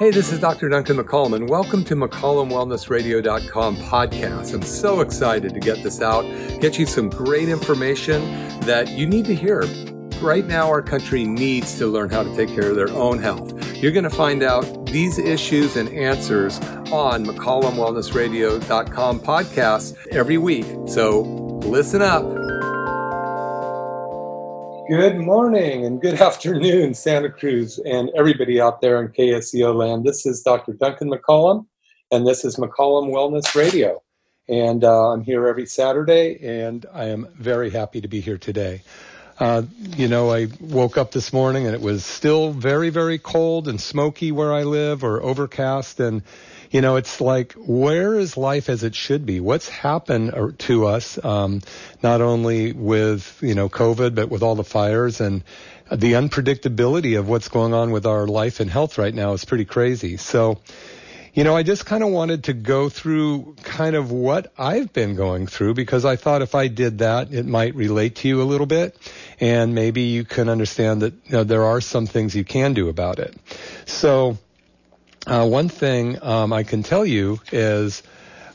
Hey, this is Dr. Duncan McCollum, and welcome to McCollumWellnessRadio.com podcast. I'm so excited to get this out, get you some great information that you need to hear. Right now, our country needs to learn how to take care of their own health. You're going to find out these issues and answers on McCollumWellnessRadio.com podcast every week. So listen up. Good morning and good afternoon, Santa Cruz, and everybody out there in KSCO land. This is Dr. Duncan McCollum, and this is McCollum Wellness Radio. And uh, I'm here every Saturday, and I am very happy to be here today. Uh, you know, I woke up this morning and it was still very, very cold and smoky where I live or overcast. And you know, it's like, where is life as it should be? What's happened uh, to us, um, not only with, you know, COVID, but with all the fires and the unpredictability of what's going on with our life and health right now is pretty crazy. So, you know, I just kind of wanted to go through kind of what I've been going through because I thought if I did that, it might relate to you a little bit and maybe you can understand that you know, there are some things you can do about it. So, uh, one thing um, I can tell you is,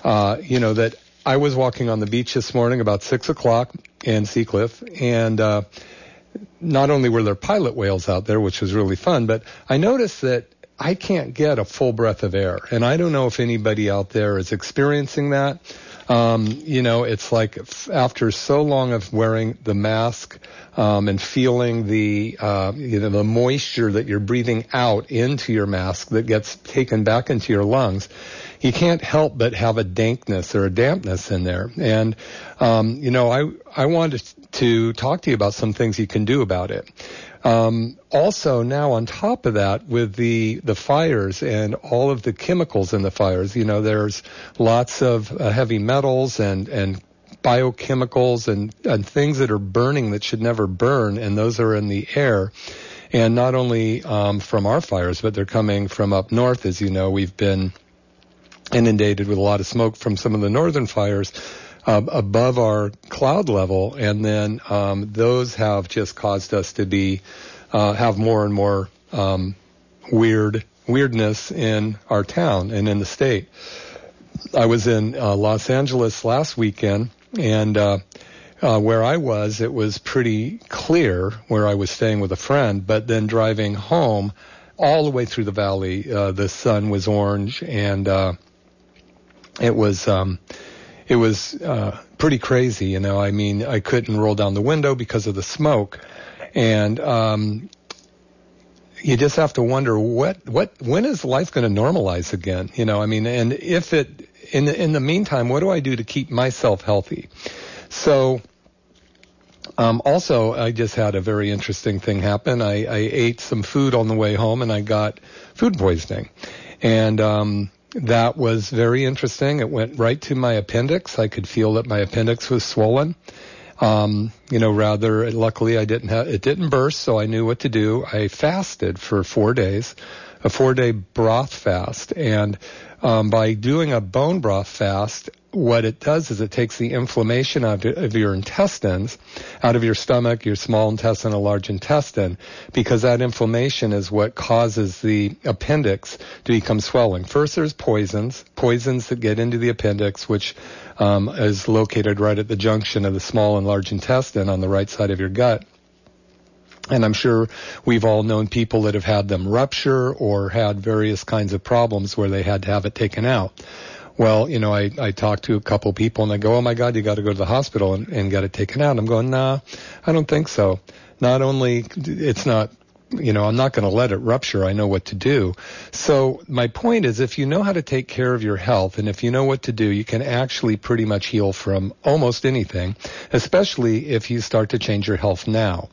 uh, you know, that I was walking on the beach this morning about six o'clock in Seacliff, and uh, not only were there pilot whales out there, which was really fun, but I noticed that I can't get a full breath of air, and I don't know if anybody out there is experiencing that. Um, you know, it's like after so long of wearing the mask um, and feeling the uh, you know the moisture that you're breathing out into your mask that gets taken back into your lungs, you can't help but have a dankness or a dampness in there. And um, you know, I I wanted to talk to you about some things you can do about it. Um, also, now on top of that, with the the fires and all of the chemicals in the fires, you know, there's lots of uh, heavy metals and and biochemicals and and things that are burning that should never burn, and those are in the air. And not only um, from our fires, but they're coming from up north. As you know, we've been inundated with a lot of smoke from some of the northern fires uh, above our cloud level, and then um, those have just caused us to be uh, have more and more um, weird weirdness in our town and in the state. I was in uh, Los Angeles last weekend, and uh, uh, where I was, it was pretty clear where I was staying with a friend. But then driving home, all the way through the valley, uh, the sun was orange, and uh, it was um, it was uh, pretty crazy. You know, I mean, I couldn't roll down the window because of the smoke, and um, you just have to wonder what what when is life going to normalize again? You know, I mean, and if it in the in the meantime, what do I do to keep myself healthy? So. Um, also, I just had a very interesting thing happen. I, I ate some food on the way home, and I got food poisoning. And um, that was very interesting. It went right to my appendix. I could feel that my appendix was swollen. Um, you know, rather, luckily I didn't have, it didn't burst, so I knew what to do. I fasted for four days, a four day broth fast. And, um, by doing a bone broth fast, what it does is it takes the inflammation out of your intestines, out of your stomach, your small intestine, and large intestine, because that inflammation is what causes the appendix to become swelling. First, there's poisons, poisons that get into the appendix, which um, is located right at the junction of the small and large intestine on the right side of your gut. And I'm sure we've all known people that have had them rupture or had various kinds of problems where they had to have it taken out well, you know, I, I talked to a couple people and they go, oh my God, you got to go to the hospital and, and get it taken out. I'm going, nah, I don't think so. Not only, it's not, you know, I'm not going to let it rupture. I know what to do. So my point is if you know how to take care of your health and if you know what to do, you can actually pretty much heal from almost anything, especially if you start to change your health now.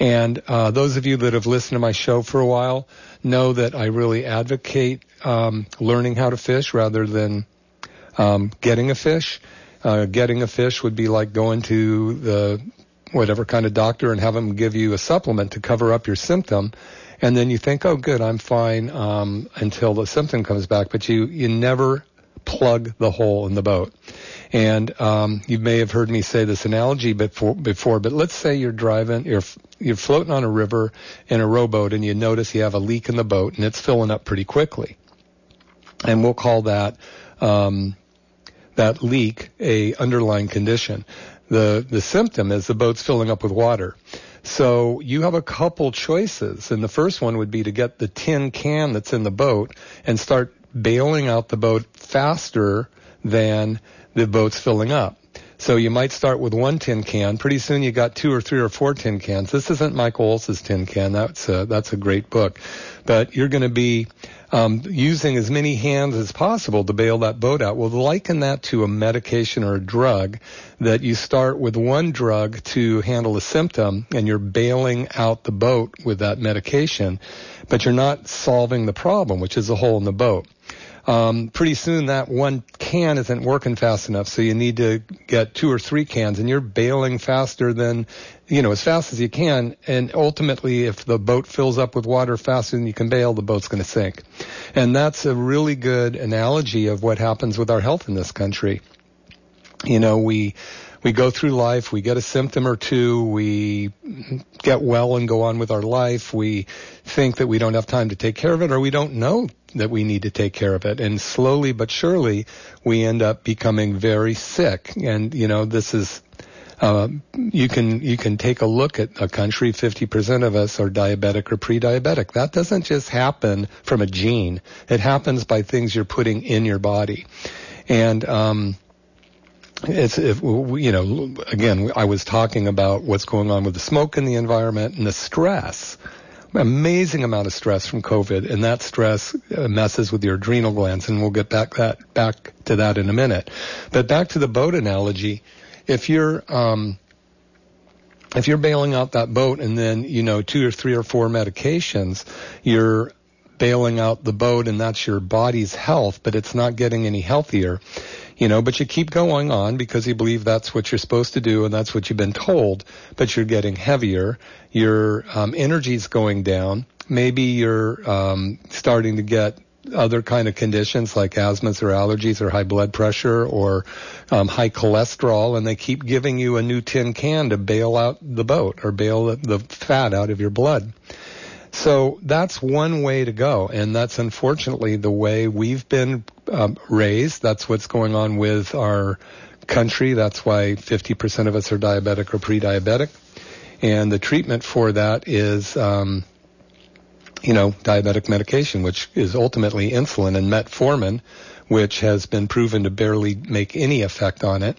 And uh, those of you that have listened to my show for a while know that I really advocate um, learning how to fish rather than um, getting a fish. Uh, getting a fish would be like going to the whatever kind of doctor and have them give you a supplement to cover up your symptom, and then you think, oh, good, I'm fine um, until the symptom comes back, but you you never plug the hole in the boat. And um, you may have heard me say this analogy before, before, but let's say you're driving, you're you're floating on a river in a rowboat, and you notice you have a leak in the boat, and it's filling up pretty quickly. And we'll call that um, that leak a underlying condition. The the symptom is the boat's filling up with water. So you have a couple choices, and the first one would be to get the tin can that's in the boat and start bailing out the boat faster than the boat's filling up. So you might start with one tin can. Pretty soon you got two or three or four tin cans. This isn't Michael Ols's tin can. That's a, that's a great book. But you're going to be um, using as many hands as possible to bail that boat out. Well, liken that to a medication or a drug that you start with one drug to handle a symptom and you're bailing out the boat with that medication, but you're not solving the problem, which is the hole in the boat um, pretty soon that one can isn't working fast enough, so you need to get two or three cans, and you're bailing faster than, you know, as fast as you can. And ultimately, if the boat fills up with water faster than you can bail, the boat's going to sink. And that's a really good analogy of what happens with our health in this country. You know, we we go through life, we get a symptom or two, we get well and go on with our life. We think that we don't have time to take care of it or we don't know that we need to take care of it. And slowly but surely we end up becoming very sick. And, you know, this is, uh, you can you can take a look at a country. Fifty percent of us are diabetic or pre-diabetic. That doesn't just happen from a gene. It happens by things you're putting in your body, and um, it's if you know again I was talking about what's going on with the smoke in the environment and the stress amazing amount of stress from COVID. And that stress uh, messes with your adrenal glands. And we'll get back that back to that in a minute. But back to the boat analogy if you're um, if you're bailing out that boat and then you know two or three or four medications you're bailing out the boat and that's your body's health but it's not getting any healthier you know, but you keep going on because you believe that's what you're supposed to do and that's what you've been told, but you're getting heavier. Your um, energy's going down. Maybe you're um, starting to get other kind of conditions like asthmas or allergies or high blood pressure or um, high cholesterol, and they keep giving you a new tin can to bail out the boat or bail the fat out of your blood. So that's one way to go, and that's unfortunately the way we've been um, raised. That's what's going on with our country. That's why 50% of us are diabetic or pre-diabetic, and the treatment for that is, um, you know, diabetic medication, which is ultimately insulin and metformin, which has been proven to barely make any effect on it.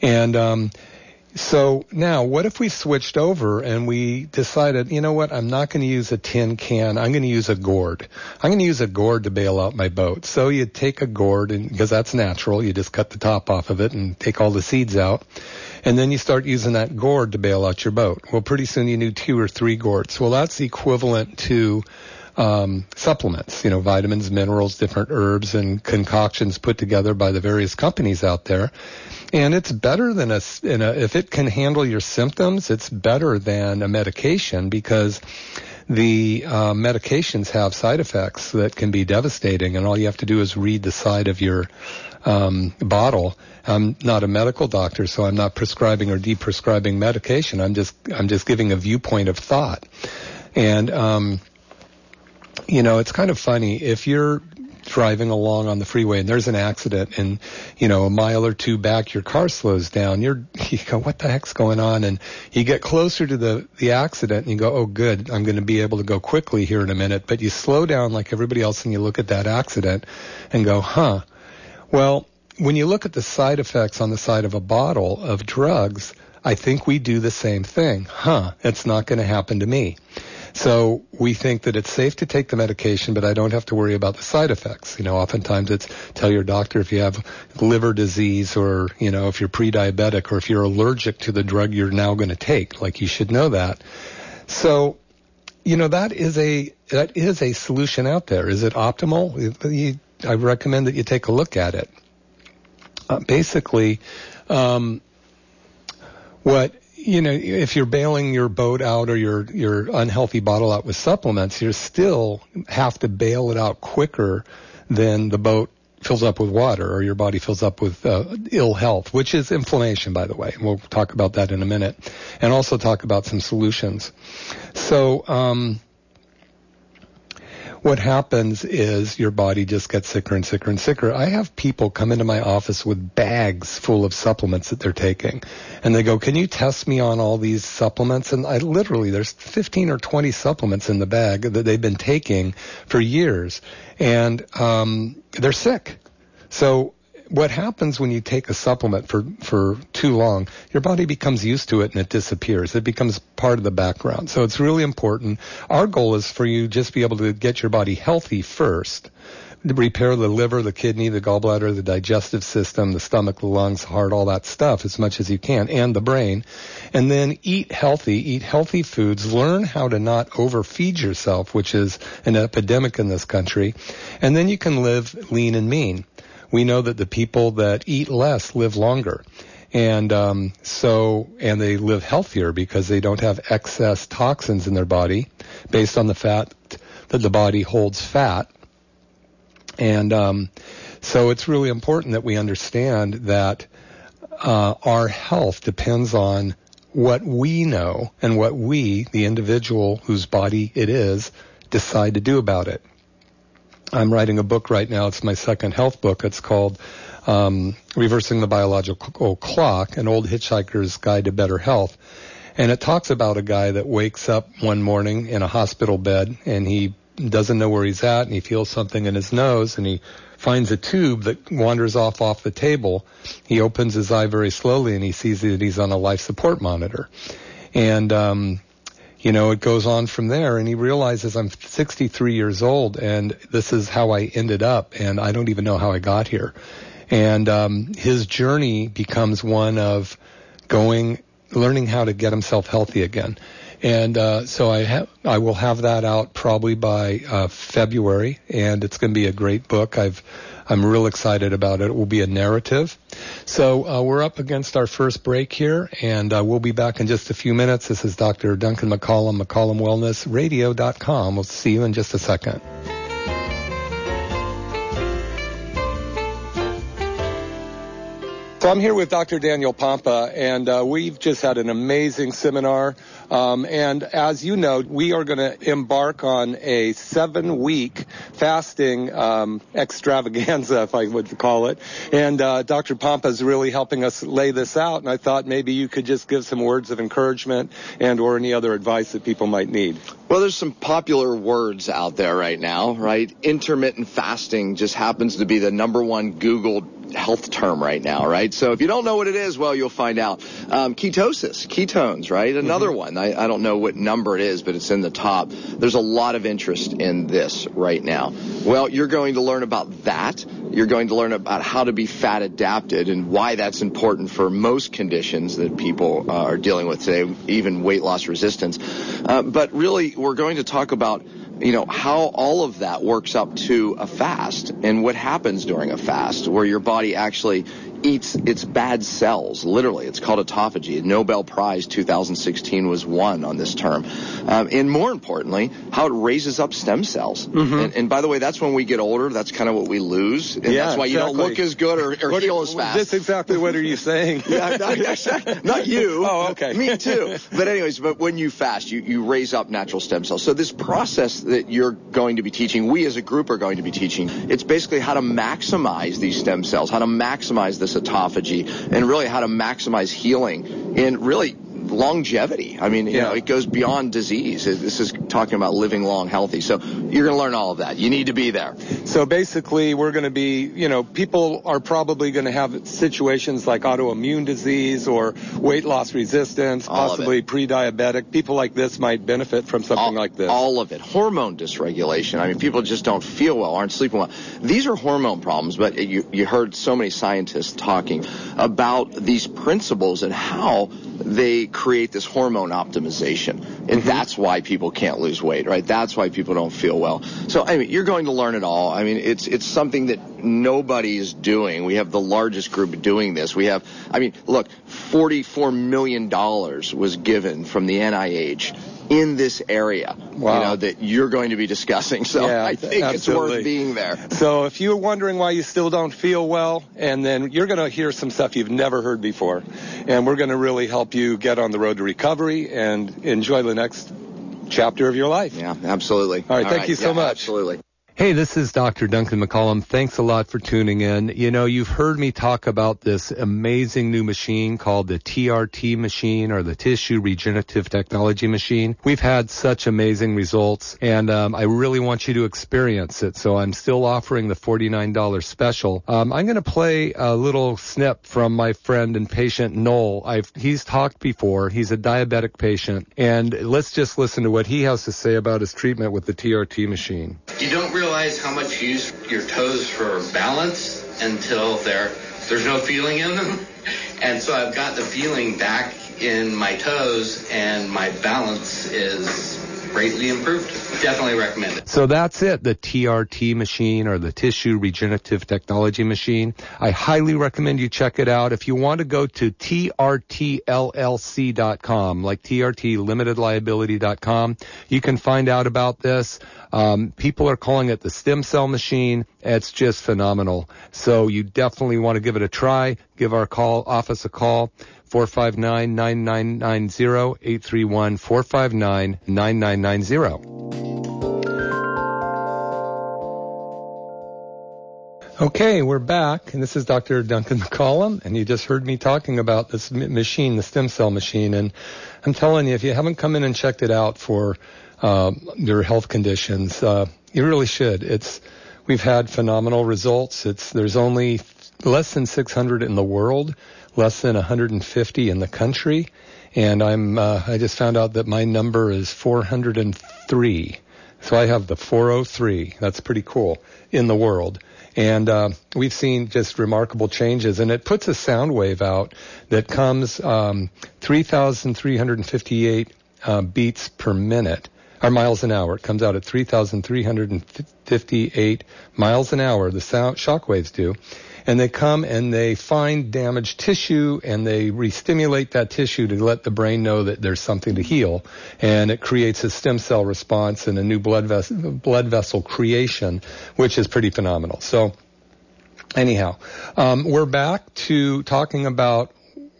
And um, so now, what if we switched over and we decided, you know what, I'm not going to use a tin can. I'm going to use a gourd. I'm going to use a gourd to bail out my boat. So you take a gourd, and because that's natural, you just cut the top off of it and take all the seeds out, and then you start using that gourd to bail out your boat. Well, pretty soon you need two or three gourds. Well, that's equivalent to um, supplements, you know, vitamins, minerals, different herbs, and concoctions put together by the various companies out there and it's better than a, a, if it can handle your symptoms, it's better than a medication because the uh, medications have side effects that can be devastating, and all you have to do is read the side of your um, bottle. I'm not a medical doctor, so I'm not prescribing or deprescribing medication. I'm just I'm just giving a viewpoint of thought, and um, you know it's kind of funny if you're driving along on the freeway and there's an accident and, you know, a mile or two back your car slows down, you're, you go, what the heck's going on? And you get closer to the, the accident and you go, oh good, I'm going to be able to go quickly here in a minute. But you slow down like everybody else and you look at that accident and go, huh. Well, when you look at the side effects on the side of a bottle of drugs, I think we do the same thing. Huh, it's not going to happen to me. So we think that it's safe to take the medication, but I don't have to worry about the side effects. You know, oftentimes it's tell your doctor if you have liver disease or, you know, if you're pre-diabetic or if you're allergic to the drug you're now going to take. Like you should know that. So, you know, that is a, that is a solution out there. Is it optimal? I recommend that you take a look at it. Uh, basically, um, what you know, if you're bailing your boat out or your your unhealthy bottle out with supplements, you still have to bail it out quicker than the boat fills up with water or your body fills up with uh, ill health, which is inflammation, by the way. And we'll talk about that in a minute, and also talk about some solutions. So. Um, what happens is your body just gets sicker and sicker and sicker. I have people come into my office with bags full of supplements that they're taking. And they go, can you test me on all these supplements? And I literally, there's 15 or 20 supplements in the bag that they've been taking for years. And um, they're sick. So what happens when you take a supplement for, for too long, your body becomes used to it and it disappears. It becomes part of the background. So it's really important. Our goal is for you just be able to get your body healthy first, repair the liver, the kidney, the gallbladder, the digestive system, the stomach, the lungs, heart, all that stuff as much as you can, and the brain. And then eat healthy, eat healthy foods, learn how to not overfeed yourself, which is an epidemic in this country. And then you can live lean and mean we know that the people that eat less live longer. And um, so, and they live healthier because they don't have excess toxins in their body based on the fact that the body holds fat. And um, so it's really important that we understand that uh, our health depends on what we know and what we, the individual whose body it is, decide to do about it. I'm writing a book right now. It's my second health book. It's called um, Reversing the Biological Clock, an old hitchhiker's guide to better health. And it talks about a guy that wakes up one morning in a hospital bed and he doesn't know where he's at and he feels something in his nose and he finds a tube that wanders off off the table. He opens his eye very slowly and he sees that he's on a life support monitor. And um, you know, it goes on from there and he realizes I'm 63 years old and this is how I ended up and I don't even know how I got here. And um, his journey becomes one of going, learning how to get himself healthy again. And uh, so I have, I will have that out probably by uh, February, and it's going to be a great book. I've I'm real excited about it. It will be a narrative. So uh, we're up against our first break here, and uh, we'll be back in just a few minutes. This is Dr. Duncan McCollum, McCollumWellnessRadio.com. We'll see you in just a second. So I'm here with Dr. Daniel Pompa, and uh, we've just had an amazing seminar. Um, and as you know, we are going to embark on a seven-week fasting um, extravaganza, if I would call it. And uh, Dr. Pompa is really helping us lay this out. And I thought maybe you could just give some words of encouragement and or any other advice that people might need. Well, there's some popular words out there right now, right? Intermittent fasting just happens to be the number one Googled health term right now, right? So if you don't know what it is, well, you'll find out. Um, ketosis, ketones, right? Another mm-hmm. one. I, I don't know what number it is, but it's in the top. There's a lot of interest in this right now. Well, you're going to learn about that. You're going to learn about how to be fat adapted and why that's important for most conditions that people uh, are dealing with today, even weight loss resistance. Uh, but really, we're going to talk about you know, how all of that works up to a fast and what happens during a fast where your body actually eats its bad cells. Literally, it's called autophagy. Nobel Prize 2016 was won on this term. Um, and more importantly, how it raises up stem cells. Mm-hmm. And, and, by the way, that's when we get older. That's kind of what we lose. And yeah, that's why exactly. you don't look as good or, or heal as fast. That's exactly what are you saying? yeah, not, not, you. Oh, okay. Me too. But anyways, but when you fast, you, you raise up natural stem cells. So this process that you're going to be teaching, we as a group are going to be teaching, it's basically how to maximize these stem cells, how to maximize the autophagy and really how to maximize healing and really longevity. I mean, you yeah. know, it goes beyond disease. This is talking about living long, healthy. So you're going to learn all of that. You need to be there. So basically, we're going to be, you know, people are probably going to have situations like autoimmune disease or weight loss resistance, all possibly pre-diabetic. People like this might benefit from something all, like this. All of it. Hormone dysregulation. I mean, people just don't feel well, aren't sleeping well. These are hormone problems, but you, you heard so many scientists talking about these principles and how they create this hormone optimization. And mm-hmm. that's why people can't lose weight, right? That's why people don't feel well. So, I mean, you're going to learn it all. I mean, it's, it's something that nobody is doing. We have the largest group doing this. We have, I mean, look, $44 million was given from the NIH in this area, wow. you know, that you're going to be discussing. So yeah, I think absolutely. it's worth being there. So if you're wondering why you still don't feel well, and then you're going to hear some stuff you've never heard before, and we're going to really help you get on the road to recovery and enjoy the next chapter of your life. Yeah, absolutely. All right, All thank right. you so yeah, much. Absolutely. Hey, this is Dr. Duncan McCollum. Thanks a lot for tuning in. You know, you've heard me talk about this amazing new machine called the TRT machine or the Tissue Regenerative Technology machine. We've had such amazing results and um, I really want you to experience it. So I'm still offering the $49 special. Um, I'm going to play a little snip from my friend and patient Noel. I've, he's talked before. He's a diabetic patient and let's just listen to what he has to say about his treatment with the TRT machine. You don't how much you use your toes for balance until there there's no feeling in them. And so I've got the feeling back in my toes and my balance is greatly improved. Definitely recommend it. So that's it, the TRT machine or the Tissue Regenerative Technology machine. I highly recommend you check it out. If you want to go to trtllc.com, like TRT Limited Liability.com, you can find out about this. Um, people are calling it the stem cell machine. It's just phenomenal. So you definitely want to give it a try. Give our call office a call. 459-9990, 831-459-9990. Okay, we're back, and this is Dr. Duncan McCollum, and you just heard me talking about this machine, the stem cell machine, and I'm telling you, if you haven't come in and checked it out for uh, your health conditions, uh, you really should. It's we've had phenomenal results. It's there's only less than 600 in the world, less than 150 in the country, and I'm uh, I just found out that my number is 403. So I have the 403. That's pretty cool in the world. And uh, we've seen just remarkable changes, and it puts a sound wave out that comes um, 3,358 uh, beats per minute, or miles an hour. It comes out at 3,358 miles an hour. The sound shock waves do, and they come and they find damaged tissue and they re-stimulate that tissue to let the brain know that there's something to heal, and it creates a stem cell response and a new blood vessel blood vessel creation, which is pretty phenomenal. So, anyhow, um, we're back to talking about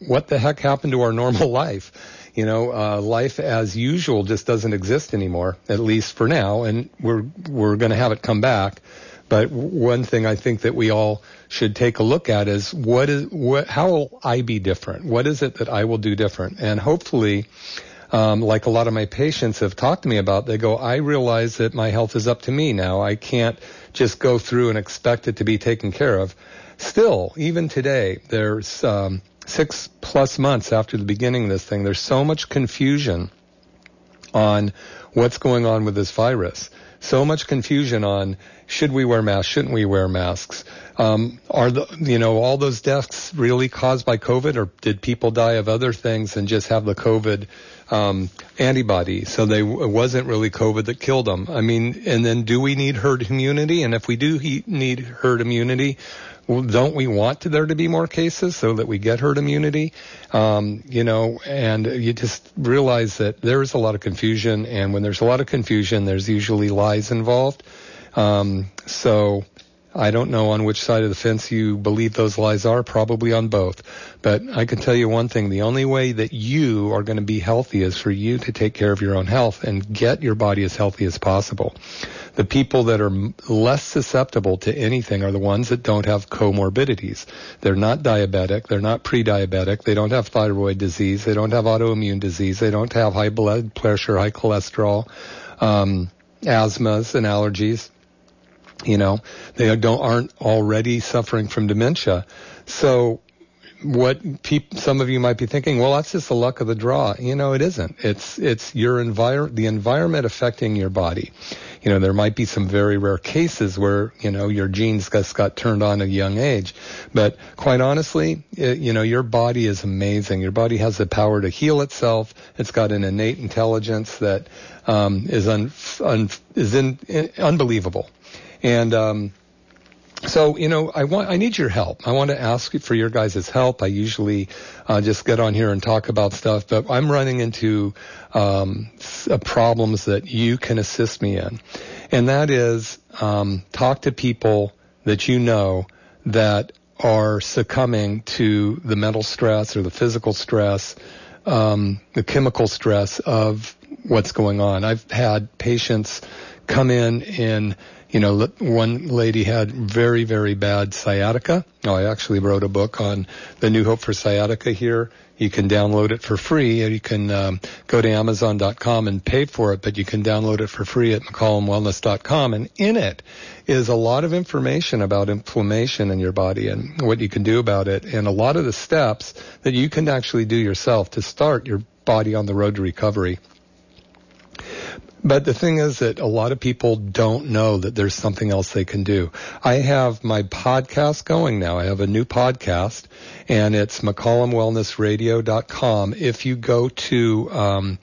what the heck happened to our normal life. You know, uh, life as usual just doesn't exist anymore, at least for now, and we're we're going to have it come back. But one thing I think that we all should take a look at is what is what how will I be different? What is it that I will do different? And hopefully, um, like a lot of my patients have talked to me about, they go, I realize that my health is up to me now. I can't just go through and expect it to be taken care of. Still, even today, there's um, six plus months after the beginning of this thing, there's so much confusion on what's going on with this virus. So much confusion on should we wear masks, shouldn't we wear masks? Um, are the you know all those deaths really caused by COVID, or did people die of other things and just have the COVID um, antibody? So they it wasn't really COVID that killed them. I mean, and then do we need herd immunity? And if we do he, need herd immunity, don't we want there to be more cases so that we get herd immunity? Um, you know, and you just realize that there's a lot of confusion, and when there's a lot of confusion, there's usually lies involved. Um, so I don't know on which side of the fence you believe those lies are, probably on both. But I can tell you one thing, the only way that you are going to be healthy is for you to take care of your own health and get your body as healthy as possible. The people that are less susceptible to anything are the ones that don't have comorbidities. They're not diabetic, they're not pre-diabetic, they don't have thyroid disease, they don't have autoimmune disease, they don't have high blood pressure, high cholesterol, um, asthmas and allergies you know they don't aren't already suffering from dementia. So what peop, some of you might be thinking well that's just the luck of the draw. You know it isn't. It's it's your envir- the environment affecting your body. You know there might be some very rare cases where you know your genes just got turned on at a young age. But quite honestly it, you know your body is amazing. Your body has the power to heal itself. It's got an innate intelligence that um, is un, un, is in, in, unbelievable. And um, so you know i want i need your help. I want to ask for your guys' help. I usually uh, just get on here and talk about stuff but i'm running into um, uh, problems that you can assist me in. And that is um, talk to people that you know that are succumbing to the mental stress or the physical stress um, the chemical stress of what's going on i've had patients come in in you know, one lady had very, very bad sciatica. I actually wrote a book on the New Hope for Sciatica here. You can download it for free. You can um, go to Amazon.com and pay for it, but you can download it for free at McCollumWellness.com. And in it is a lot of information about inflammation in your body and what you can do about it, and a lot of the steps that you can actually do yourself to start your body on the road to recovery. But the thing is that a lot of people don't know that there's something else they can do. I have my podcast going now. I have a new podcast and it's McCollumWellnessRadio.com. If you go to, um,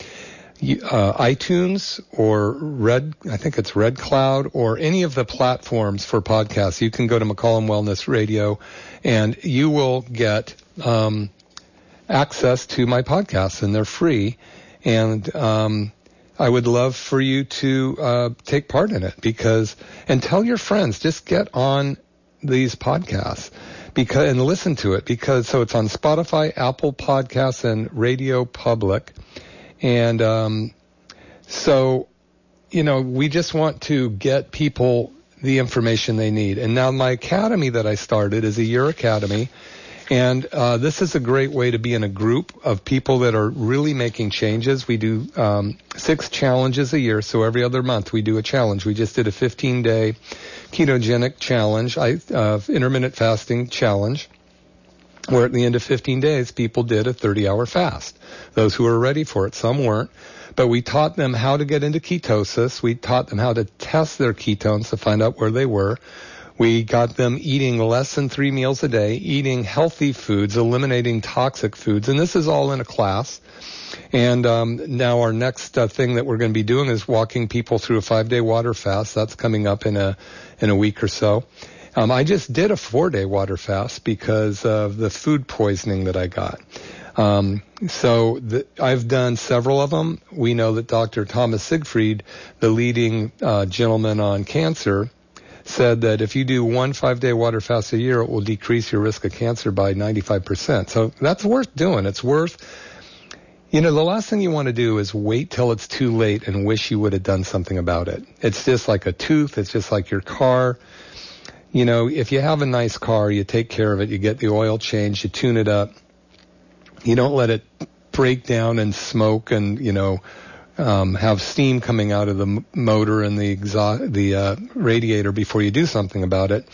uh, iTunes or Red, I think it's Red Cloud or any of the platforms for podcasts, you can go to McCollum Wellness Radio and you will get, um, access to my podcasts and they're free. And, um, I would love for you to uh, take part in it because, and tell your friends, just get on these podcasts because and listen to it because so it's on Spotify, Apple Podcasts, and Radio Public, and um, so you know we just want to get people the information they need. And now my academy that I started is a year academy and uh, this is a great way to be in a group of people that are really making changes. We do um, six challenges a year, so every other month we do a challenge. We just did a 15-day ketogenic challenge, uh, intermittent fasting challenge, where at the end of 15 days, people did a 30-hour fast. Those who were ready for it, some weren't. But we taught them how to get into ketosis. We taught them how to test their ketones to find out where they were. We got them eating less than three meals a day, eating healthy foods, eliminating toxic foods, and this is all in a class. And um, now our next uh, thing that we're going to be doing is walking people through a five-day water fast. That's coming up in a in a week or so. Um, I just did a four-day water fast because of the food poisoning that I got. Um, so the, I've done several of them. We know that Dr. Thomas Seyfried, the leading uh, gentleman on cancer, said that if you do one five day water fast a year, it will decrease your risk of cancer by 95%. So that's worth doing. It's worth, you know, the last thing you want to do is wait till it's too late and wish you would have done something about it. It's just like a tooth. It's just like your car. You know, if you have a nice car, you take care of it, you get the oil changed, you tune it up. You don't let it break down and smoke and, you know, um, have steam coming out of the motor and the exhaust, the uh, radiator before you do something about it.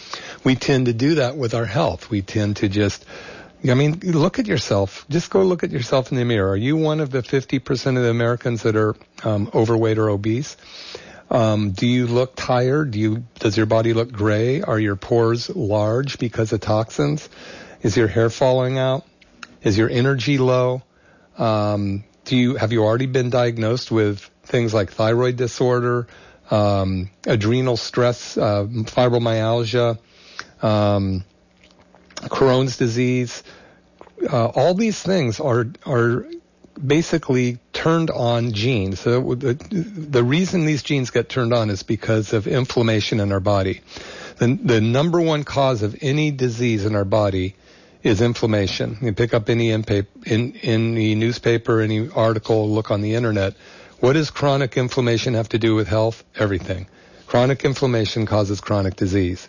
We tend to do that with our health. We tend to just, I mean, look at yourself. Just go look at yourself in the mirror. Are you one of the 50% of the Americans that are um, overweight or obese? Um, do you look tired? Do you, does your body look gray? Are your pores large because of toxins? Is your hair falling out? Is your energy low? Um, do you have you already been diagnosed with things like thyroid disorder, um, adrenal stress, uh, fibromyalgia, um, Crohn's disease? Uh, all these things are are basically turned on genes. So the, the reason these genes get turned on is because of inflammation in our body. The, the number one cause of any disease in our body is inflammation. You pick up any in, the newspaper, any article, look on the internet. What does chronic inflammation have to do with health? Everything. Chronic inflammation causes chronic disease.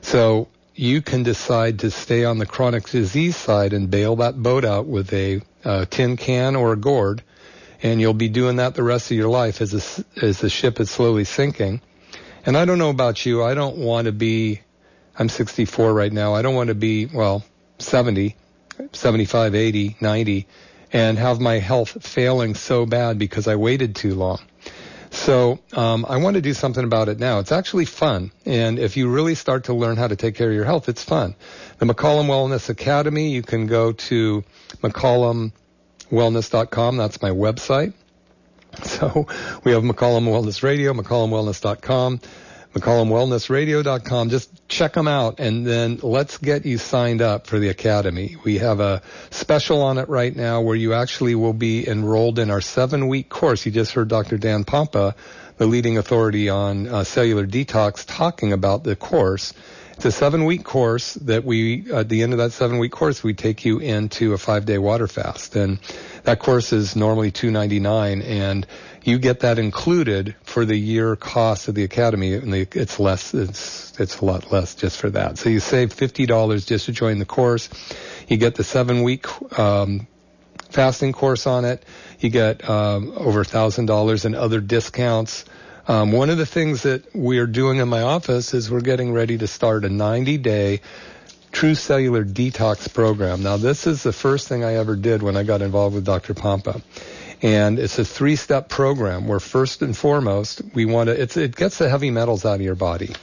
So you can decide to stay on the chronic disease side and bail that boat out with a, a tin can or a gourd, and you'll be doing that the rest of your life as, a, as the ship is slowly sinking. And I don't know about you. I don't want to be. I'm 64 right now. I don't want to be well. 70, 75, 80, 90, and have my health failing so bad because I waited too long. So um, I want to do something about it now. It's actually fun, and if you really start to learn how to take care of your health, it's fun. The McCollum Wellness Academy, you can go to McCollumWellness.com. That's my website. So we have McCollum Wellness Radio, McCollumWellness.com, McCollumWellnessRadio.com. Just check them out and then let's get you signed up for the Academy. We have a special on it right now where you actually will be enrolled in our seven week course. You just heard Dr. Dan Pompa, the leading authority on uh, cellular detox, talking about the course. It's a seven week course that we, at the end of that seven week course, we take you into a five day water fast. And that course is normally two ninety nine and you get that included for the year cost of the academy and the, it's less it's it's a lot less just for that. So you save fifty dollars just to join the course. You get the seven week um, fasting course on it. You get um, over thousand dollars in other discounts um, one of the things that we're doing in my office is we're getting ready to start a 90 day true cellular detox program now this is the first thing i ever did when i got involved with dr pompa and it's a three-step program where first and foremost, we want to, it gets the heavy metals out of your body.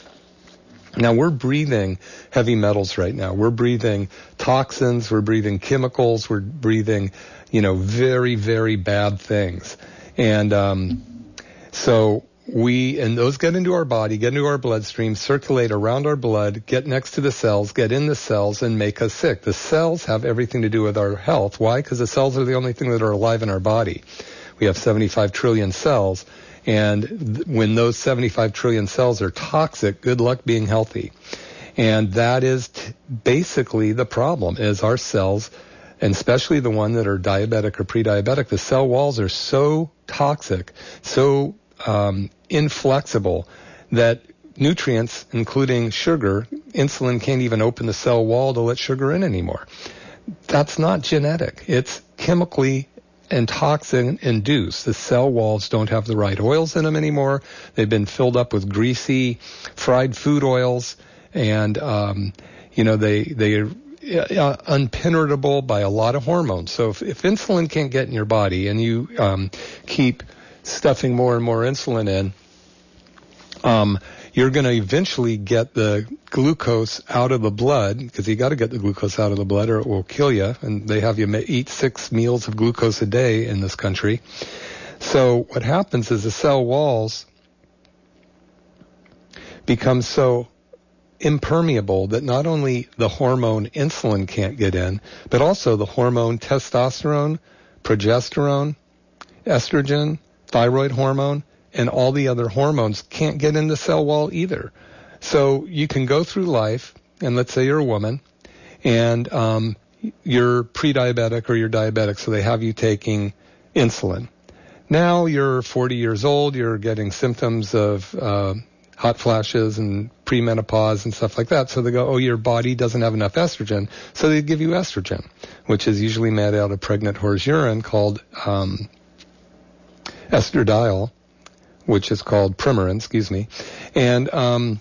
Now we're breathing heavy metals right now. We're breathing toxins, we're breathing chemicals, we're breathing, you know, very, very bad things. And, um, so we and those get into our body, get into our bloodstream, circulate around our blood, get next to the cells, get in the cells, and make us sick. The cells have everything to do with our health. Why? Because the cells are the only thing that are alive in our body. We have 75 trillion cells, and th- when those 75 trillion cells are toxic, good luck being healthy. And that is t- basically the problem: is our cells, and especially the one that are diabetic or pre-diabetic, the cell walls are so toxic, so um, inflexible that nutrients, including sugar, insulin can't even open the cell wall to let sugar in anymore. That's not genetic. It's chemically and toxin induced. The cell walls don't have the right oils in them anymore. They've been filled up with greasy, fried food oils, and um, you know they they are uh, unpenetrable by a lot of hormones. So if, if insulin can't get in your body and you um, keep stuffing more and more insulin in, um, you're going to eventually get the glucose out of the blood because you got to get the glucose out of the blood or it will kill you. And they have you eat six meals of glucose a day in this country. So what happens is the cell walls become so impermeable that not only the hormone insulin can't get in, but also the hormone testosterone, progesterone, estrogen, thyroid hormone, and all the other hormones can't get in the cell wall either. So you can go through life, and let's say you're a woman, and um, you're pre-diabetic or you're diabetic, so they have you taking insulin. Now you're 40 years old, you're getting symptoms of uh, hot flashes and premenopause and stuff like that. So they go, oh, your body doesn't have enough estrogen, so they give you estrogen, which is usually made out of pregnant horse urine called um, estradiol, which is called Premarin, excuse me, and um,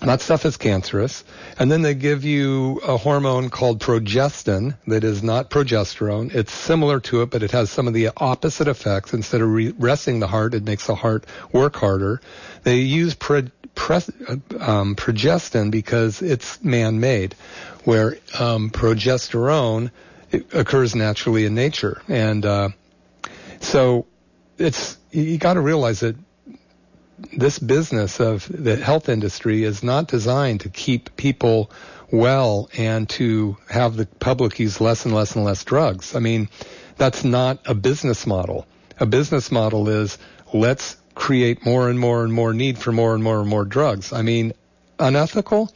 that stuff is cancerous. And then they give you a hormone called progestin that is not progesterone. It's similar to it, but it has some of the opposite effects. Instead of re- resting the heart, it makes the heart work harder. They use pre- um, progestin because it's man-made, where um, progesterone occurs naturally in nature. And uh, so it's you got to realize that this business of the health industry is not designed to keep people well and to have the public use less and less and less drugs. I mean, that's not a business model. A business model is let's create more and more and more need for more and more and more drugs. I mean, unethical?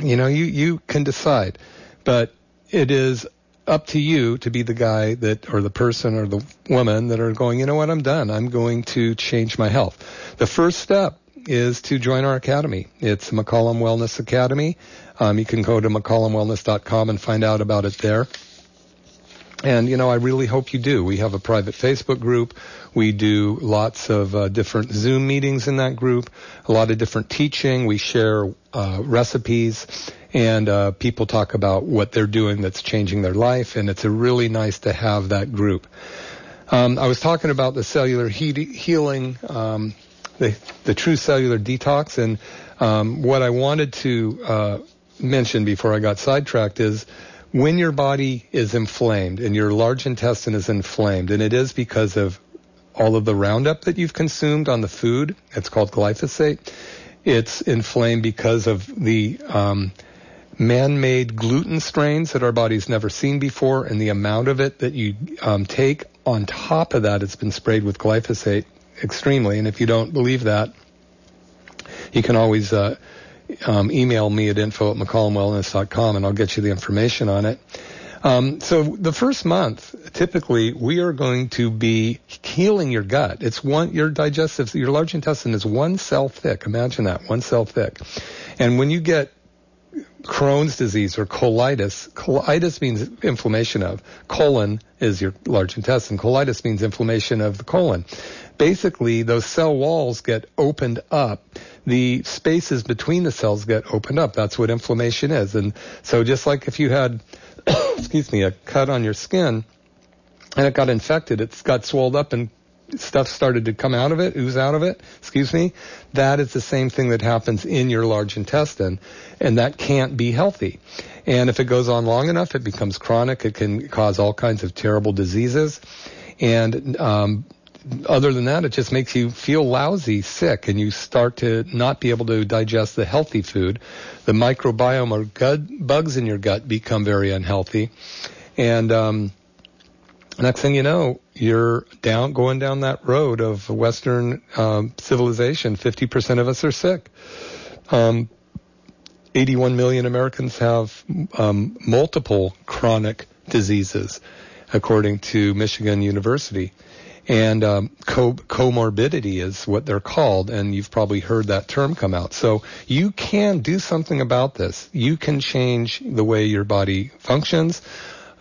You know, you, you can decide. But it is up to you to be the guy that, or the person or the woman that are going, you know what, I'm done. I'm going to change my health. The first step is to join our academy. It's McCollum Wellness Academy. Um, you can go to McCollumWellness.com and find out about it there. And, you know, I really hope you do. We have a private Facebook group. We do lots of uh, different Zoom meetings in that group, a lot of different teaching. We share uh, recipes and uh, people talk about what they're doing that's changing their life, and it's a really nice to have that group. Um, I was talking about the cellular healing, um, the, the true cellular detox, and um, what I wanted to uh, mention before I got sidetracked is when your body is inflamed and your large intestine is inflamed, and it is because of all of the Roundup that you've consumed on the food, it's called glyphosate it's inflamed because of the um, man-made gluten strains that our body's never seen before, and the amount of it that you um, take. On top of that, it's been sprayed with glyphosate extremely. And if you don't believe that, you can always uh, um, email me at info at mccollumwellness.com, and I'll get you the information on it. Um, so the first month, typically, we are going to be healing your gut. It's one, your digestive, your large intestine is one cell thick. Imagine that, one cell thick. And when you get Crohn's disease or colitis. Colitis means inflammation of. Colon is your large intestine. Colitis means inflammation of the colon. Basically, those cell walls get opened up. The spaces between the cells get opened up. That's what inflammation is. And so just like if you had, excuse me, a cut on your skin and it got infected, it's got swelled up and stuff started to come out of it, ooze out of it, excuse me, that is the same thing that happens in your large intestine, and that can't be healthy. And if it goes on long enough, it becomes chronic. It can cause all kinds of terrible diseases. And um, other than that, it just makes you feel lousy, sick, and you start to not be able to digest the healthy food. The microbiome or gut, bugs in your gut become very unhealthy. And um, next thing you know, you're down going down that road of Western um, civilization. Fifty percent of us are sick. Um, 81 million Americans have um, multiple chronic diseases, according to Michigan University. And um, co- comorbidity is what they're called, and you've probably heard that term come out. So you can do something about this. You can change the way your body functions.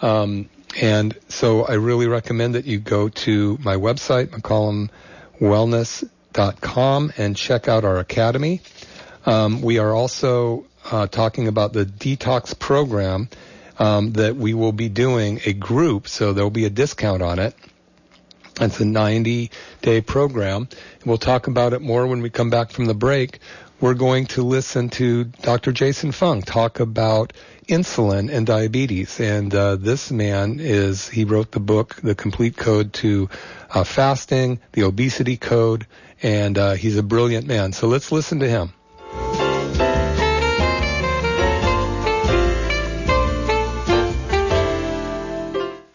Um, and so I really recommend that you go to my website, mccollumwellness.com, and check out our academy. Um, we are also uh, talking about the detox program um, that we will be doing a group, so there'll be a discount on it. It's a 90 day program. We'll talk about it more when we come back from the break. We're going to listen to Dr. Jason Fung talk about insulin and diabetes. And uh, this man is, he wrote the book, The Complete Code to uh, Fasting, the Obesity Code, and uh, he's a brilliant man. So let's listen to him.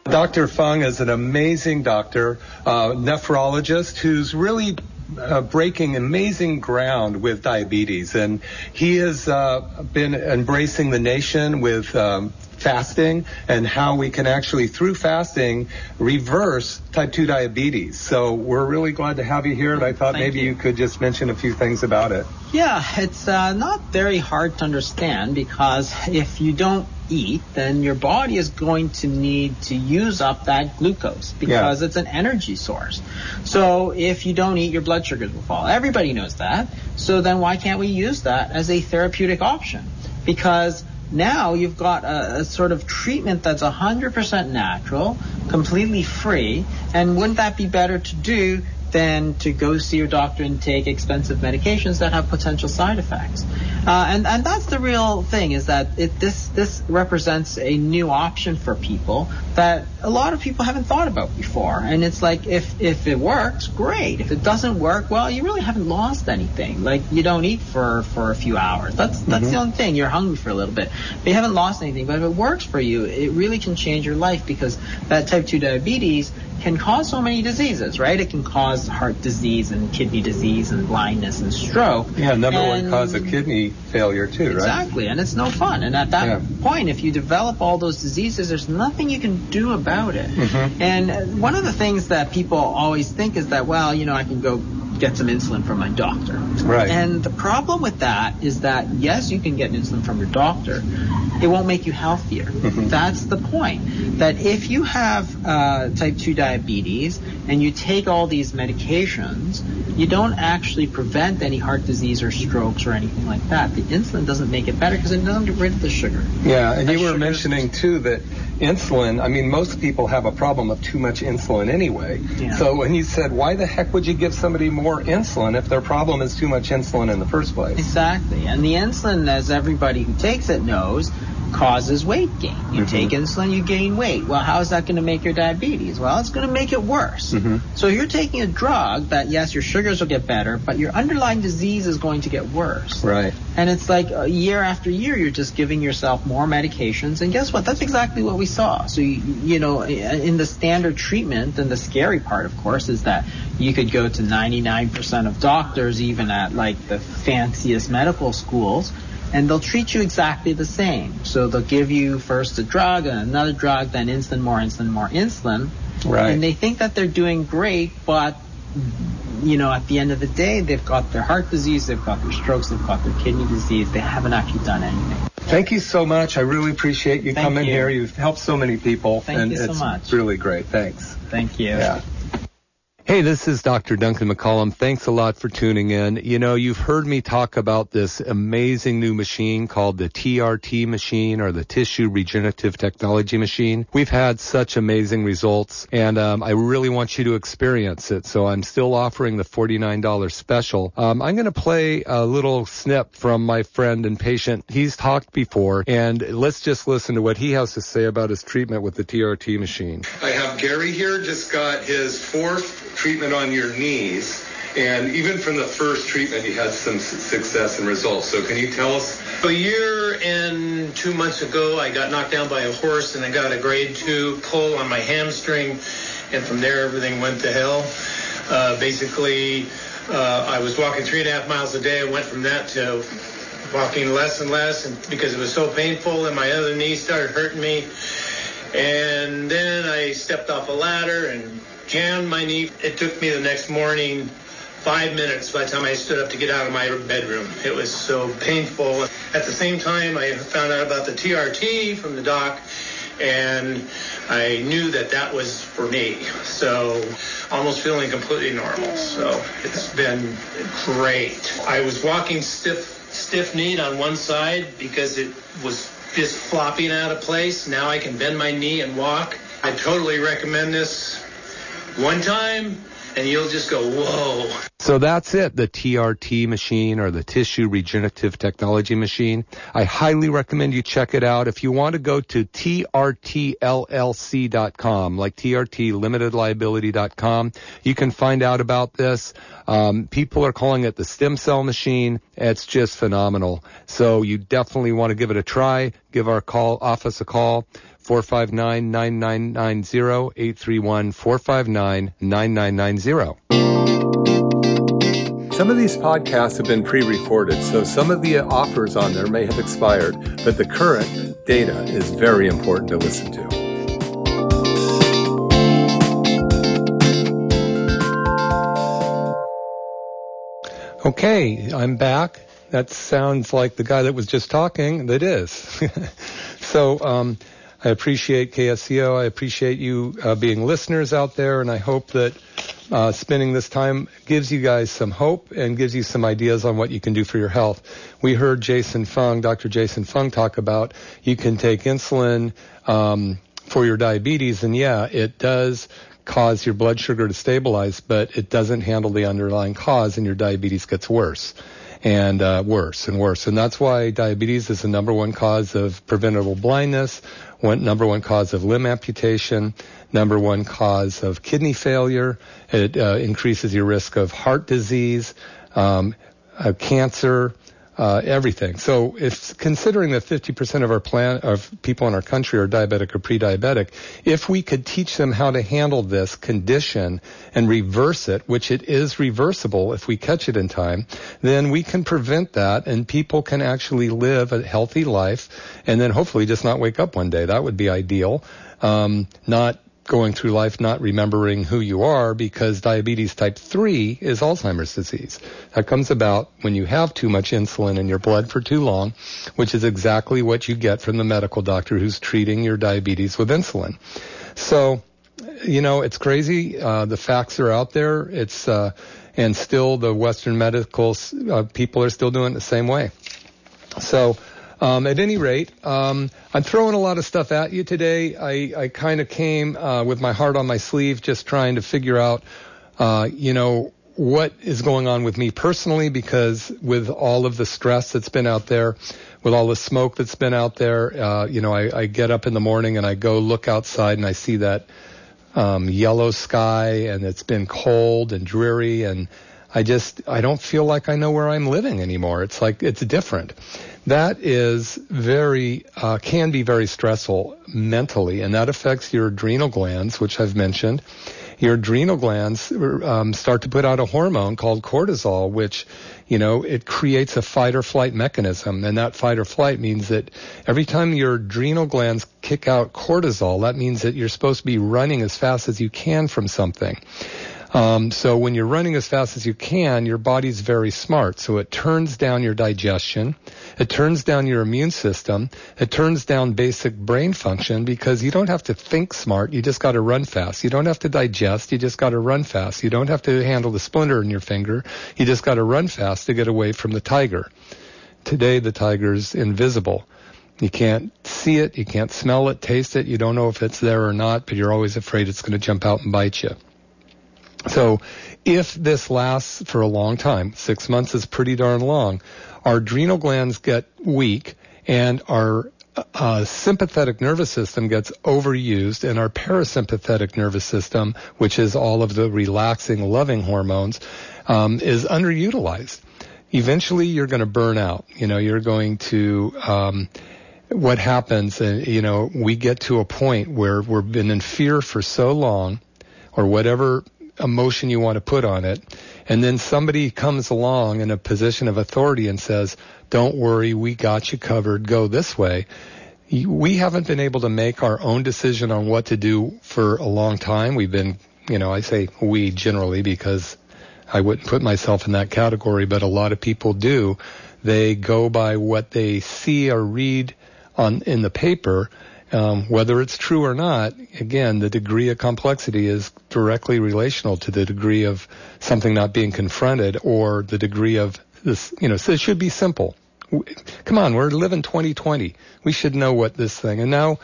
Dr. Fung is an amazing doctor, uh, nephrologist who's really uh, breaking amazing ground with diabetes, and he has uh, been embracing the nation with um, fasting and how we can actually, through fasting, reverse type 2 diabetes. So we're really glad to have you here, and I thought Thank maybe you. you. could just mention a few things about it. Yeah, it's uh, not very hard to understand because if you don't eat, then your body is going to need to use up that glucose because it's an energy source. So if you don't eat, your blood sugars will fall. Everybody knows that. So then why can't we use that as a therapeutic option? Because now you've got a, a sort of treatment that's 100% natural, completely free, and wouldn't that be better to do than to go see your doctor and take expensive medications that have potential side effects. Uh, and and that's the real thing is that it, this this represents a new option for people that a lot of people haven't thought about before. And it's like if if it works, great. If it doesn't work, well, you really haven't lost anything. Like you don't eat for for a few hours. That's that's the only thing. You're hungry for a little bit, but you haven't lost anything. But if it works for you, it really can change your life because that type two diabetes can cause so many diseases, right? It can cause heart disease and kidney disease and blindness and stroke. Yeah, number And- one cause of kidney failure too, right? Exactly, and it's no fun. And at that Yeah. point, if you develop all those diseases, there's nothing you can do about it. Mhm. And one of the things that people always think is that, well, you know, I can go get some insulin from my doctor. Right. And the problem with that is that, yes, you can get insulin from your doctor. It won't make you healthier. Mhm. That's the point. That if you have uh, type 2 diabetes and you take all these medications, you don't actually prevent any heart disease or strokes or anything like that. The insulin doesn't make it better because it doesn't get rid of the sugar. Yeah, and you were mentioning too that insulin, I mean, most people have a problem of too much insulin anyway. Yeah. So when you said, why the heck would you give somebody more insulin if their problem is too much insulin in the first place? Exactly. And the insulin, as everybody who takes it knows, causes weight gain. You mm-hmm. take insulin, you gain weight. Well, how is that going to make your diabetes? Well, it's going to make it worse. Mm-hmm. So you're taking a drug that, yes, your sugars will get better, but your underlying disease is going to get worse. Right. And it's like uh, year after year, you're just giving yourself more medications. And guess what? That's exactly what we saw. So, you, you know, in the standard treatment, and the scary part, of course, is that you could go to 99% of doctors, even at like the fanciest medical schools, and they'll treat you exactly the same. So they'll give you first a drug and another drug, then insulin, more insulin, more insulin. Right. And they think that they're doing great, but you know, at the end of the day, they've got their heart disease, they've got their strokes, they've got their kidney disease. They haven't actually done anything. Thank you so much. I really appreciate you Thank coming you. here. You've helped so many people. Thank and you so it's really great. Thanks. Thank you. Yeah. Hey, this is Dr. Duncan McCollum. Thanks a lot for tuning in. You know, you've heard me talk about this amazing new machine called the TRT machine or the Tissue Regenerative Technology machine. We've had such amazing results and um, I really want you to experience it. So I'm still offering the $49 special. Um, I'm going to play a little snip from my friend and patient. He's talked before and let's just listen to what he has to say about his treatment with the TRT machine. I have Gary here, just got his fourth treatment on your knees. And even from the first treatment, you had some success and results. So can you tell us? A year and two months ago, I got knocked down by a horse and I got a grade two pull on my hamstring. And from there, everything went to hell. Uh, basically, uh, I was walking three and a half miles a day. I went from that to walking less and less and because it was so painful and my other knee started hurting me. And then I stepped off a ladder and jammed my knee. It took me the next morning five minutes by the time I stood up to get out of my bedroom. It was so painful. At the same time, I found out about the TRT from the doc, and I knew that that was for me. So almost feeling completely normal. So it's been great. I was walking stiff, stiff kneed on one side because it was just flopping out of place. Now I can bend my knee and walk. I totally recommend this one time and you'll just go, whoa. So that's it, the TRT machine or the Tissue Regenerative Technology machine. I highly recommend you check it out. If you want to go to trtllc.com, like TRT Limited Liability.com, you can find out about this. Um, people are calling it the stem cell machine. It's just phenomenal. So you definitely want to give it a try. Give our call office a call. 459 9990 831 459 9990. Some of these podcasts have been pre recorded, so some of the offers on there may have expired, but the current data is very important to listen to. Okay, I'm back. That sounds like the guy that was just talking. That is. so, um, I appreciate KSCO. I appreciate you uh, being listeners out there, and I hope that uh, spending this time gives you guys some hope and gives you some ideas on what you can do for your health. We heard Jason Fung, Dr. Jason Fung, talk about you can take insulin um, for your diabetes, and yeah, it does cause your blood sugar to stabilize, but it doesn't handle the underlying cause, and your diabetes gets worse and uh, worse and worse. And that's why diabetes is the number one cause of preventable blindness, one, number one cause of limb amputation, number one cause of kidney failure. It uh, increases your risk of heart disease, um, uh, cancer, uh, everything. So if considering that 50% of our plan of people in our country are diabetic or pre-diabetic, if we could teach them how to handle this condition and reverse it, which it is reversible if we catch it in time, then we can prevent that and people can actually live a healthy life and then hopefully just not wake up one day. That would be ideal. Um, not going through life not remembering who you are because diabetes type 3 is Alzheimer's disease. That comes about when you have too much insulin in your blood for too long, which is exactly what you get from the medical doctor who's treating your diabetes with insulin. So, you know, it's crazy. Uh, the facts are out there. It's, uh, and still the Western medical uh, people are still doing it the same way. So, um, at any rate, um, I'm throwing a lot of stuff at you today. I, I kind of came uh, with my heart on my sleeve, just trying to figure out, uh, you know, what is going on with me personally because with all of the stress that's been out there, with all the smoke that's been out there, uh, you know, I, I get up in the morning and I go look outside and I see that um, yellow sky and it's been cold and dreary and I just I don't feel like I know where I'm living anymore. It's like it's different. That is very uh, can be very stressful mentally, and that affects your adrenal glands, which I've mentioned. Your adrenal glands um, start to put out a hormone called cortisol, which you know it creates a fight or flight mechanism, and that fight or flight means that every time your adrenal glands kick out cortisol, that means that you're supposed to be running as fast as you can from something. Um, so when you're running as fast as you can, your body's very smart. So it turns down your digestion. It turns down your immune system. It turns down basic brain function because you don't have to think smart. You just got to run fast. You don't have to digest. You just got to run fast. You don't have to handle the splinter in your finger. You just got to run fast to get away from the tiger. Today the tiger's invisible. You can't see it, you can't smell it, taste it, you don't know if it's there or not, but you're always afraid it's going to jump out and bite you. So if this lasts for a long time, six months is pretty darn long, our adrenal glands get weak and our uh, sympathetic nervous system gets overused and our parasympathetic nervous system, which is all of the relaxing, loving hormones, um, is underutilized. Eventually you're going to burn out. You know, you're going to, um, what happens, uh, you know, we get to a point where we've been in fear for so long or whatever emotion you want to put on it. And then somebody comes along in a position of authority and says, don't worry, we got you covered, go this way. We haven't been able to make our own decision on what to do for a long time. We've been, you know, I say we generally because I wouldn't put myself in that category, but a lot of people do. They go by what they see or read on in the paper um, whether it's true or not, again, the degree of complexity is directly relational to the degree of something not being confronted or the degree of this, you know, so it should be simple. Come on, we're living 2020. We should know what this thing, and now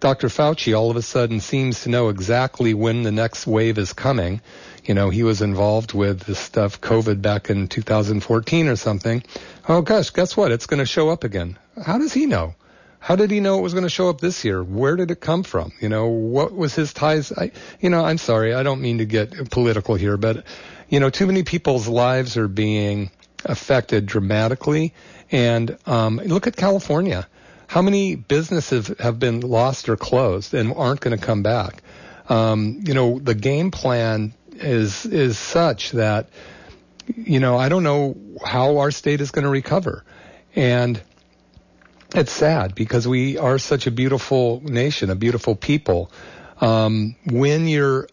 Dr. Fauci all of a sudden seems to know exactly when the next wave is coming. You know, he was involved with this stuff, COVID back in 2014 or something. Oh gosh, guess what? It's going to show up again. How does he know? How did he know it was going to show up this year? Where did it come from? You know, what was his ties? I, you know, I'm sorry, I don't mean to get political here, but you know, too many people's lives are being affected dramatically. And um, look at California. How many businesses have been lost or closed and aren't going to come back? Um, you know, the game plan is is such that you know I don't know how our state is going to recover, and it's sad because we are such a beautiful nation, a beautiful people. Um, when you're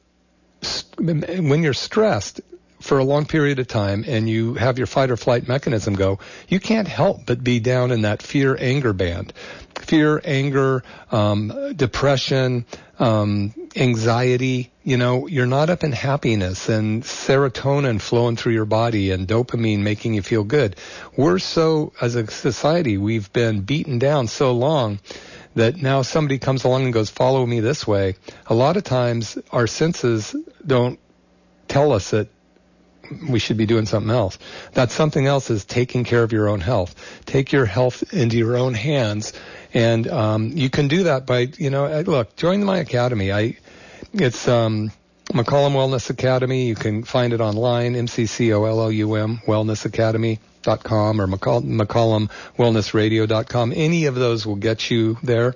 when you're stressed for a long period of time and you have your fight or flight mechanism go, you can't help but be down in that fear anger band. Fear, anger, um, depression, um, anxiety, you know, you're not up in happiness and serotonin flowing through your body and dopamine making you feel good. We're so, as a society, we've been beaten down so long that now somebody comes along and goes, follow me this way. A lot of times our senses don't tell us that we should be doing something else. That something else is taking care of your own health. Take your health into your own hands and um, you can do that by, you know, look, join my academy. I, it's um, McCollum Wellness Academy. You can find it online, M-C-C-O-L-L-U-M, wellnessacademy.com or McCollum, McCollum Any of those will get you there.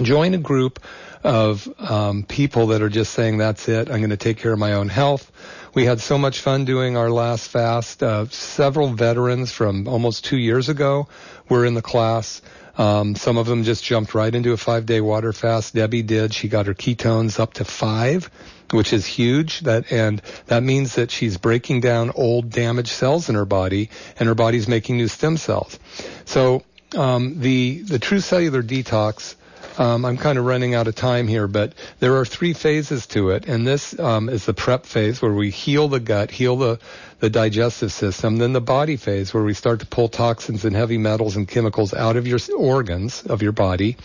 Join a group of um, people that are just saying, that's it, I'm going to take care of my own health. We had so much fun doing our last fast. Uh, several veterans from almost two years ago were in the class. Um, some of them just jumped right into a five day water fast. Debbie did. She got her ketones up to five, which is huge. That, and that means that she's breaking down old damaged cells in her body and her body's making new stem cells. So, um, the, the true cellular detox, Um, I'm kind of running out of time here, but there are three phases to it, and this um, is the prep phase where we heal the gut, heal the the digestive system, then the body phase where we start to pull toxins and heavy metals and chemicals out of your organs of your body.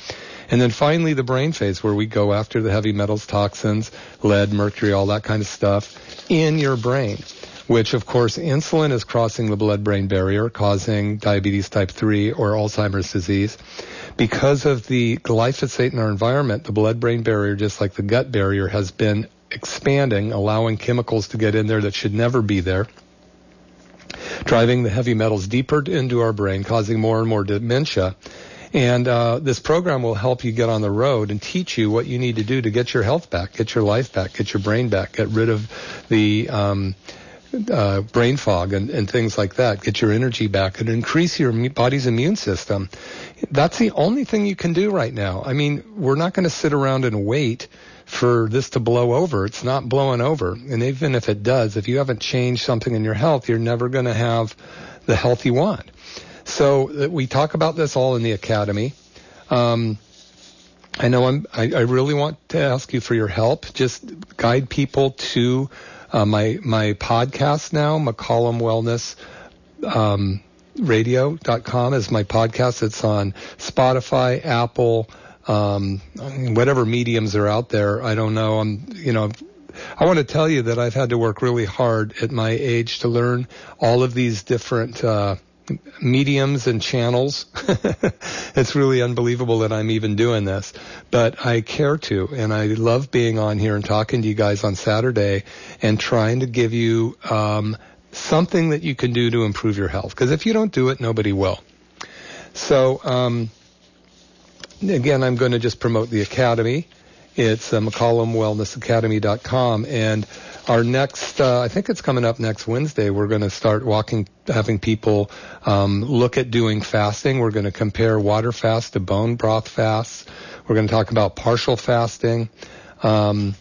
And then finally the brain phase where we go after the heavy metals, toxins, lead, mercury, all that kind of stuff in your brain which of course insulin is crossing the blood-brain barrier, causing diabetes type 3 or Alzheimer's disease. Because of the glyphosate in our environment, the blood-brain barrier, just like the gut barrier, has been expanding, allowing chemicals to get in there that should never be there driving the heavy metals deeper into our brain, causing more and more dementia. And uh, this program will help you get on the road and teach you what you need to do to get your health back, get your life back, get your brain back, get rid of the um, uh, brain fog and, and things like that, get your energy back and increase your body's immune system. That's the only thing you can do right now. I mean, we're not going to sit around and wait for this to blow over. It's not blowing over. And even if it does, if you haven't changed something in your health, you're never going to have the health you want. So uh, we talk about this all in the academy. Um, I know I'm, I, I really want to ask you for your help. Just guide people to uh, my my podcast now, McCollum Wellness um, Radio.com is my podcast. It's on Spotify, Apple, um, whatever mediums are out there. I don't know. I'm you know. I want to tell you that I've had to work really hard at my age to learn all of these different uh, mediums and channels. it's really unbelievable that I'm even doing this, but I care to, and I love being on here and talking to you guys on Saturday and trying to give you um, something that you can do to improve your health. Because if you don't do it, nobody will. So um, again, I'm going to just promote the academy. It's uh, McCollumWellnessAcademy.com, and our next, uh, I think it's coming up next Wednesday. We're going to start walking, having people um, look at doing fasting. We're going to compare water fast to bone broth fasts. We're going to talk about partial fasting. Um,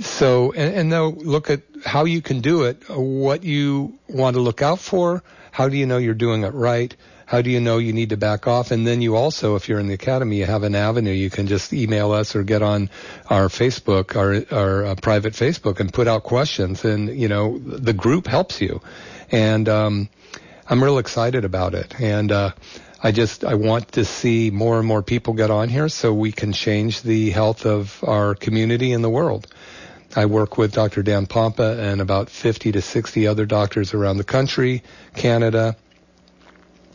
so, and, and now look at how you can do it, what you want to look out for, how do you know you're doing it right, how do you know you need to back off? And then you also, if you're in the academy, you have an avenue. You can just email us or get on our Facebook, our, our uh, private Facebook and put out questions. And, you know, the group helps you. And, um, I'm real excited about it. And, uh, I just, I want to see more and more people get on here so we can change the health of our community and the world. I work with Dr. Dan Pompa and about 50 to 60 other doctors around the country, Canada,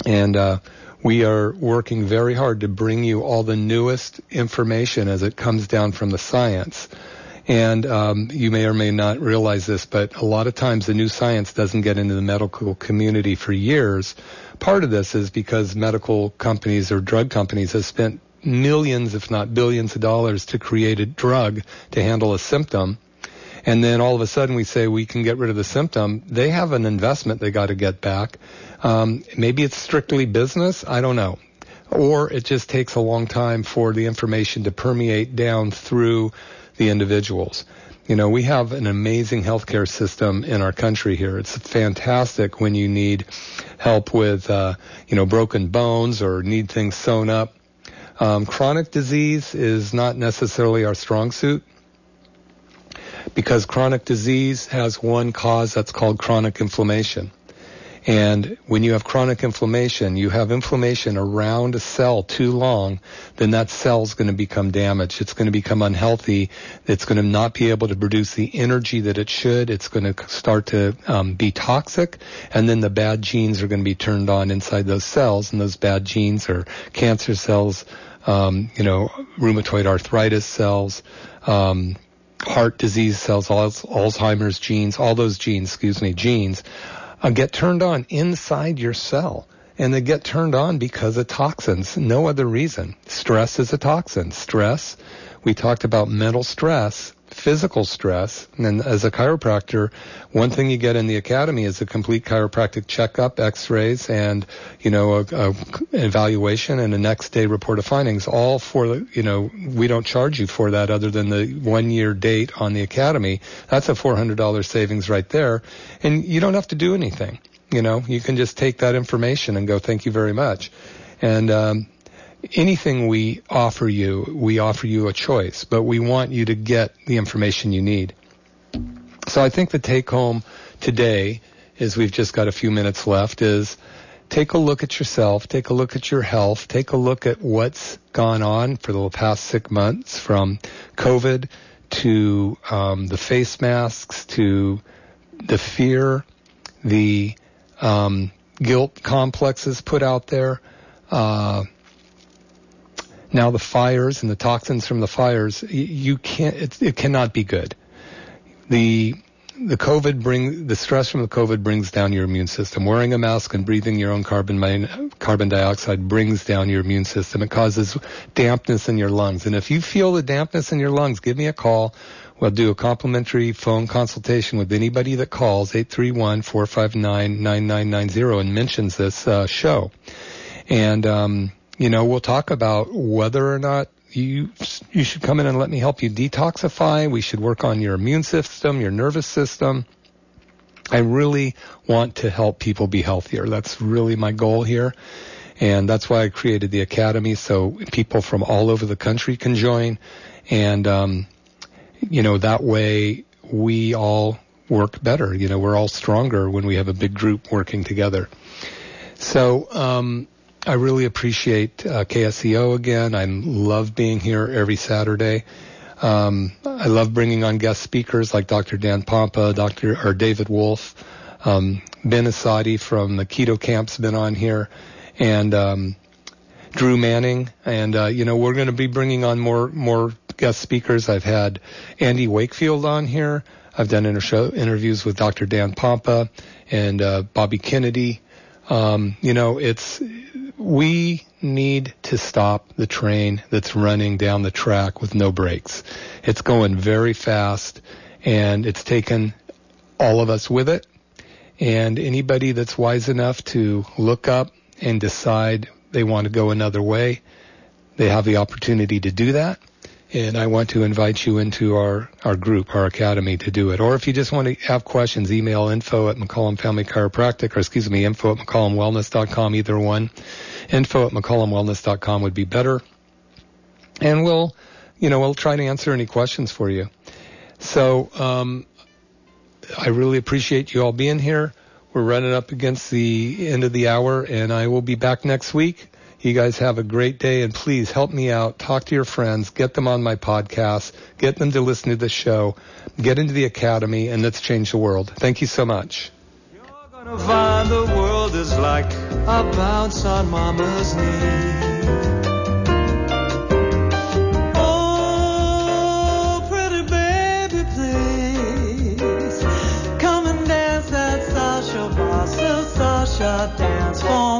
and uh, we are working very hard to bring you all the newest information as it comes down from the science. And um, you may or may not realize this, but a lot of times the new science doesn't get into the medical community for years. Part of this is because medical companies or drug companies have spent millions, if not billions of dollars to create a drug to handle a symptom and then all of a sudden we say we can get rid of the symptom, they have an investment they got to get back. Um, maybe it's strictly business. I don't know. Or it just takes a long time for the information to permeate down through the individuals. You know, we have an amazing healthcare system in our country here. It's fantastic when you need help with, uh, you know, broken bones or need things sewn up. Um, chronic disease is not necessarily our strong suit because chronic disease has one cause that's called chronic inflammation. And when you have chronic inflammation, you have inflammation around a cell too long, then that cell is going to become damaged. It's going to become unhealthy. It's going to not be able to produce the energy that it should. It's going to start to um, be toxic, and then the bad genes are going to be turned on inside those cells, and those bad genes are cancer cells, um, you know, rheumatoid arthritis cells, um, heart disease cells, Alzheimer's genes, all those genes, excuse me, genes, uh, get turned on inside your cell. And they get turned on because of toxins. No other reason. Stress is a toxin. Stress, we talked about mental stress physical stress. And as a chiropractor, one thing you get in the academy is a complete chiropractic checkup, x-rays, and, you know, a, a evaluation and a next day report of findings, all for, you know, we don't charge you for that other than the one year date on the academy. That's a $400 savings right there. And you don't have to do anything. You know, you can just take that information and go, thank you very much. And, um, anything we offer you, we offer you a choice, but we want you to get the information you need. So I think the take home today is we've just got a few minutes left is take a look at yourself, take a look at your health, take a look at what's gone on for the past six months from COVID to um, the face masks to the fear, the um, guilt complexes put out there. Uh, now the fires and the toxins from the fires, you can't, it, it cannot be good. The the COVID bring the stress from the COVID brings down your immune system. Wearing a mask and breathing your own carbon carbon dioxide brings down your immune system. It causes dampness in your lungs. And if you feel the dampness in your lungs, give me a call. We'll do a complimentary phone consultation with anybody that calls 831-459-9990 and mentions this uh, show. And um, you know, we'll talk about whether or not you you should come in and let me help you detoxify. We should work on your immune system, your nervous system. I really want to help people be healthier. That's really my goal here. And that's why I created the academy so people from all over the country can join. And, um, you know, that way we all work better. You know, we're all stronger when we have a big group working together. So, um, I really appreciate uh, KSCO again. I love being here every Saturday. Um, I love bringing on guest speakers like Dr. Dan Pompa, Dr. or David Wolfe, um, Ben Azadi from the Keto Kamp's been on here, and um, Drew Manning. And uh, you know we're going to be bringing on more more guest speakers. I've had Andy Wakefield on here. I've done inter- interviews with Dr. Dan Pompa and uh, Bobby Kennedy. Um, you know, it's we need to stop the train that's running down the track with no brakes. It's going very fast and it's taken all of us with it. And anybody that's wise enough to look up and decide they want to go another way, they have the opportunity to do that. And I want to invite you into our, our group, our academy to do it. Or if you just want to have questions, email info at McCollum Family Chiropractic or excuse me, info at McCollumWellness.com, either one info at McCollumWellness.com would be better. And we'll, you know, we'll try to answer any questions for you. So, um, I really appreciate you all being here. We're running up against the end of the hour and I will be back next week. You guys have a great day and please help me out. Talk to your friends. Get them on my podcast. Get them to listen to the show. Get into the academy and let's change the world. Thank you so much gonna find the world is like a bounce on mama's knee. Oh, Sasha dance for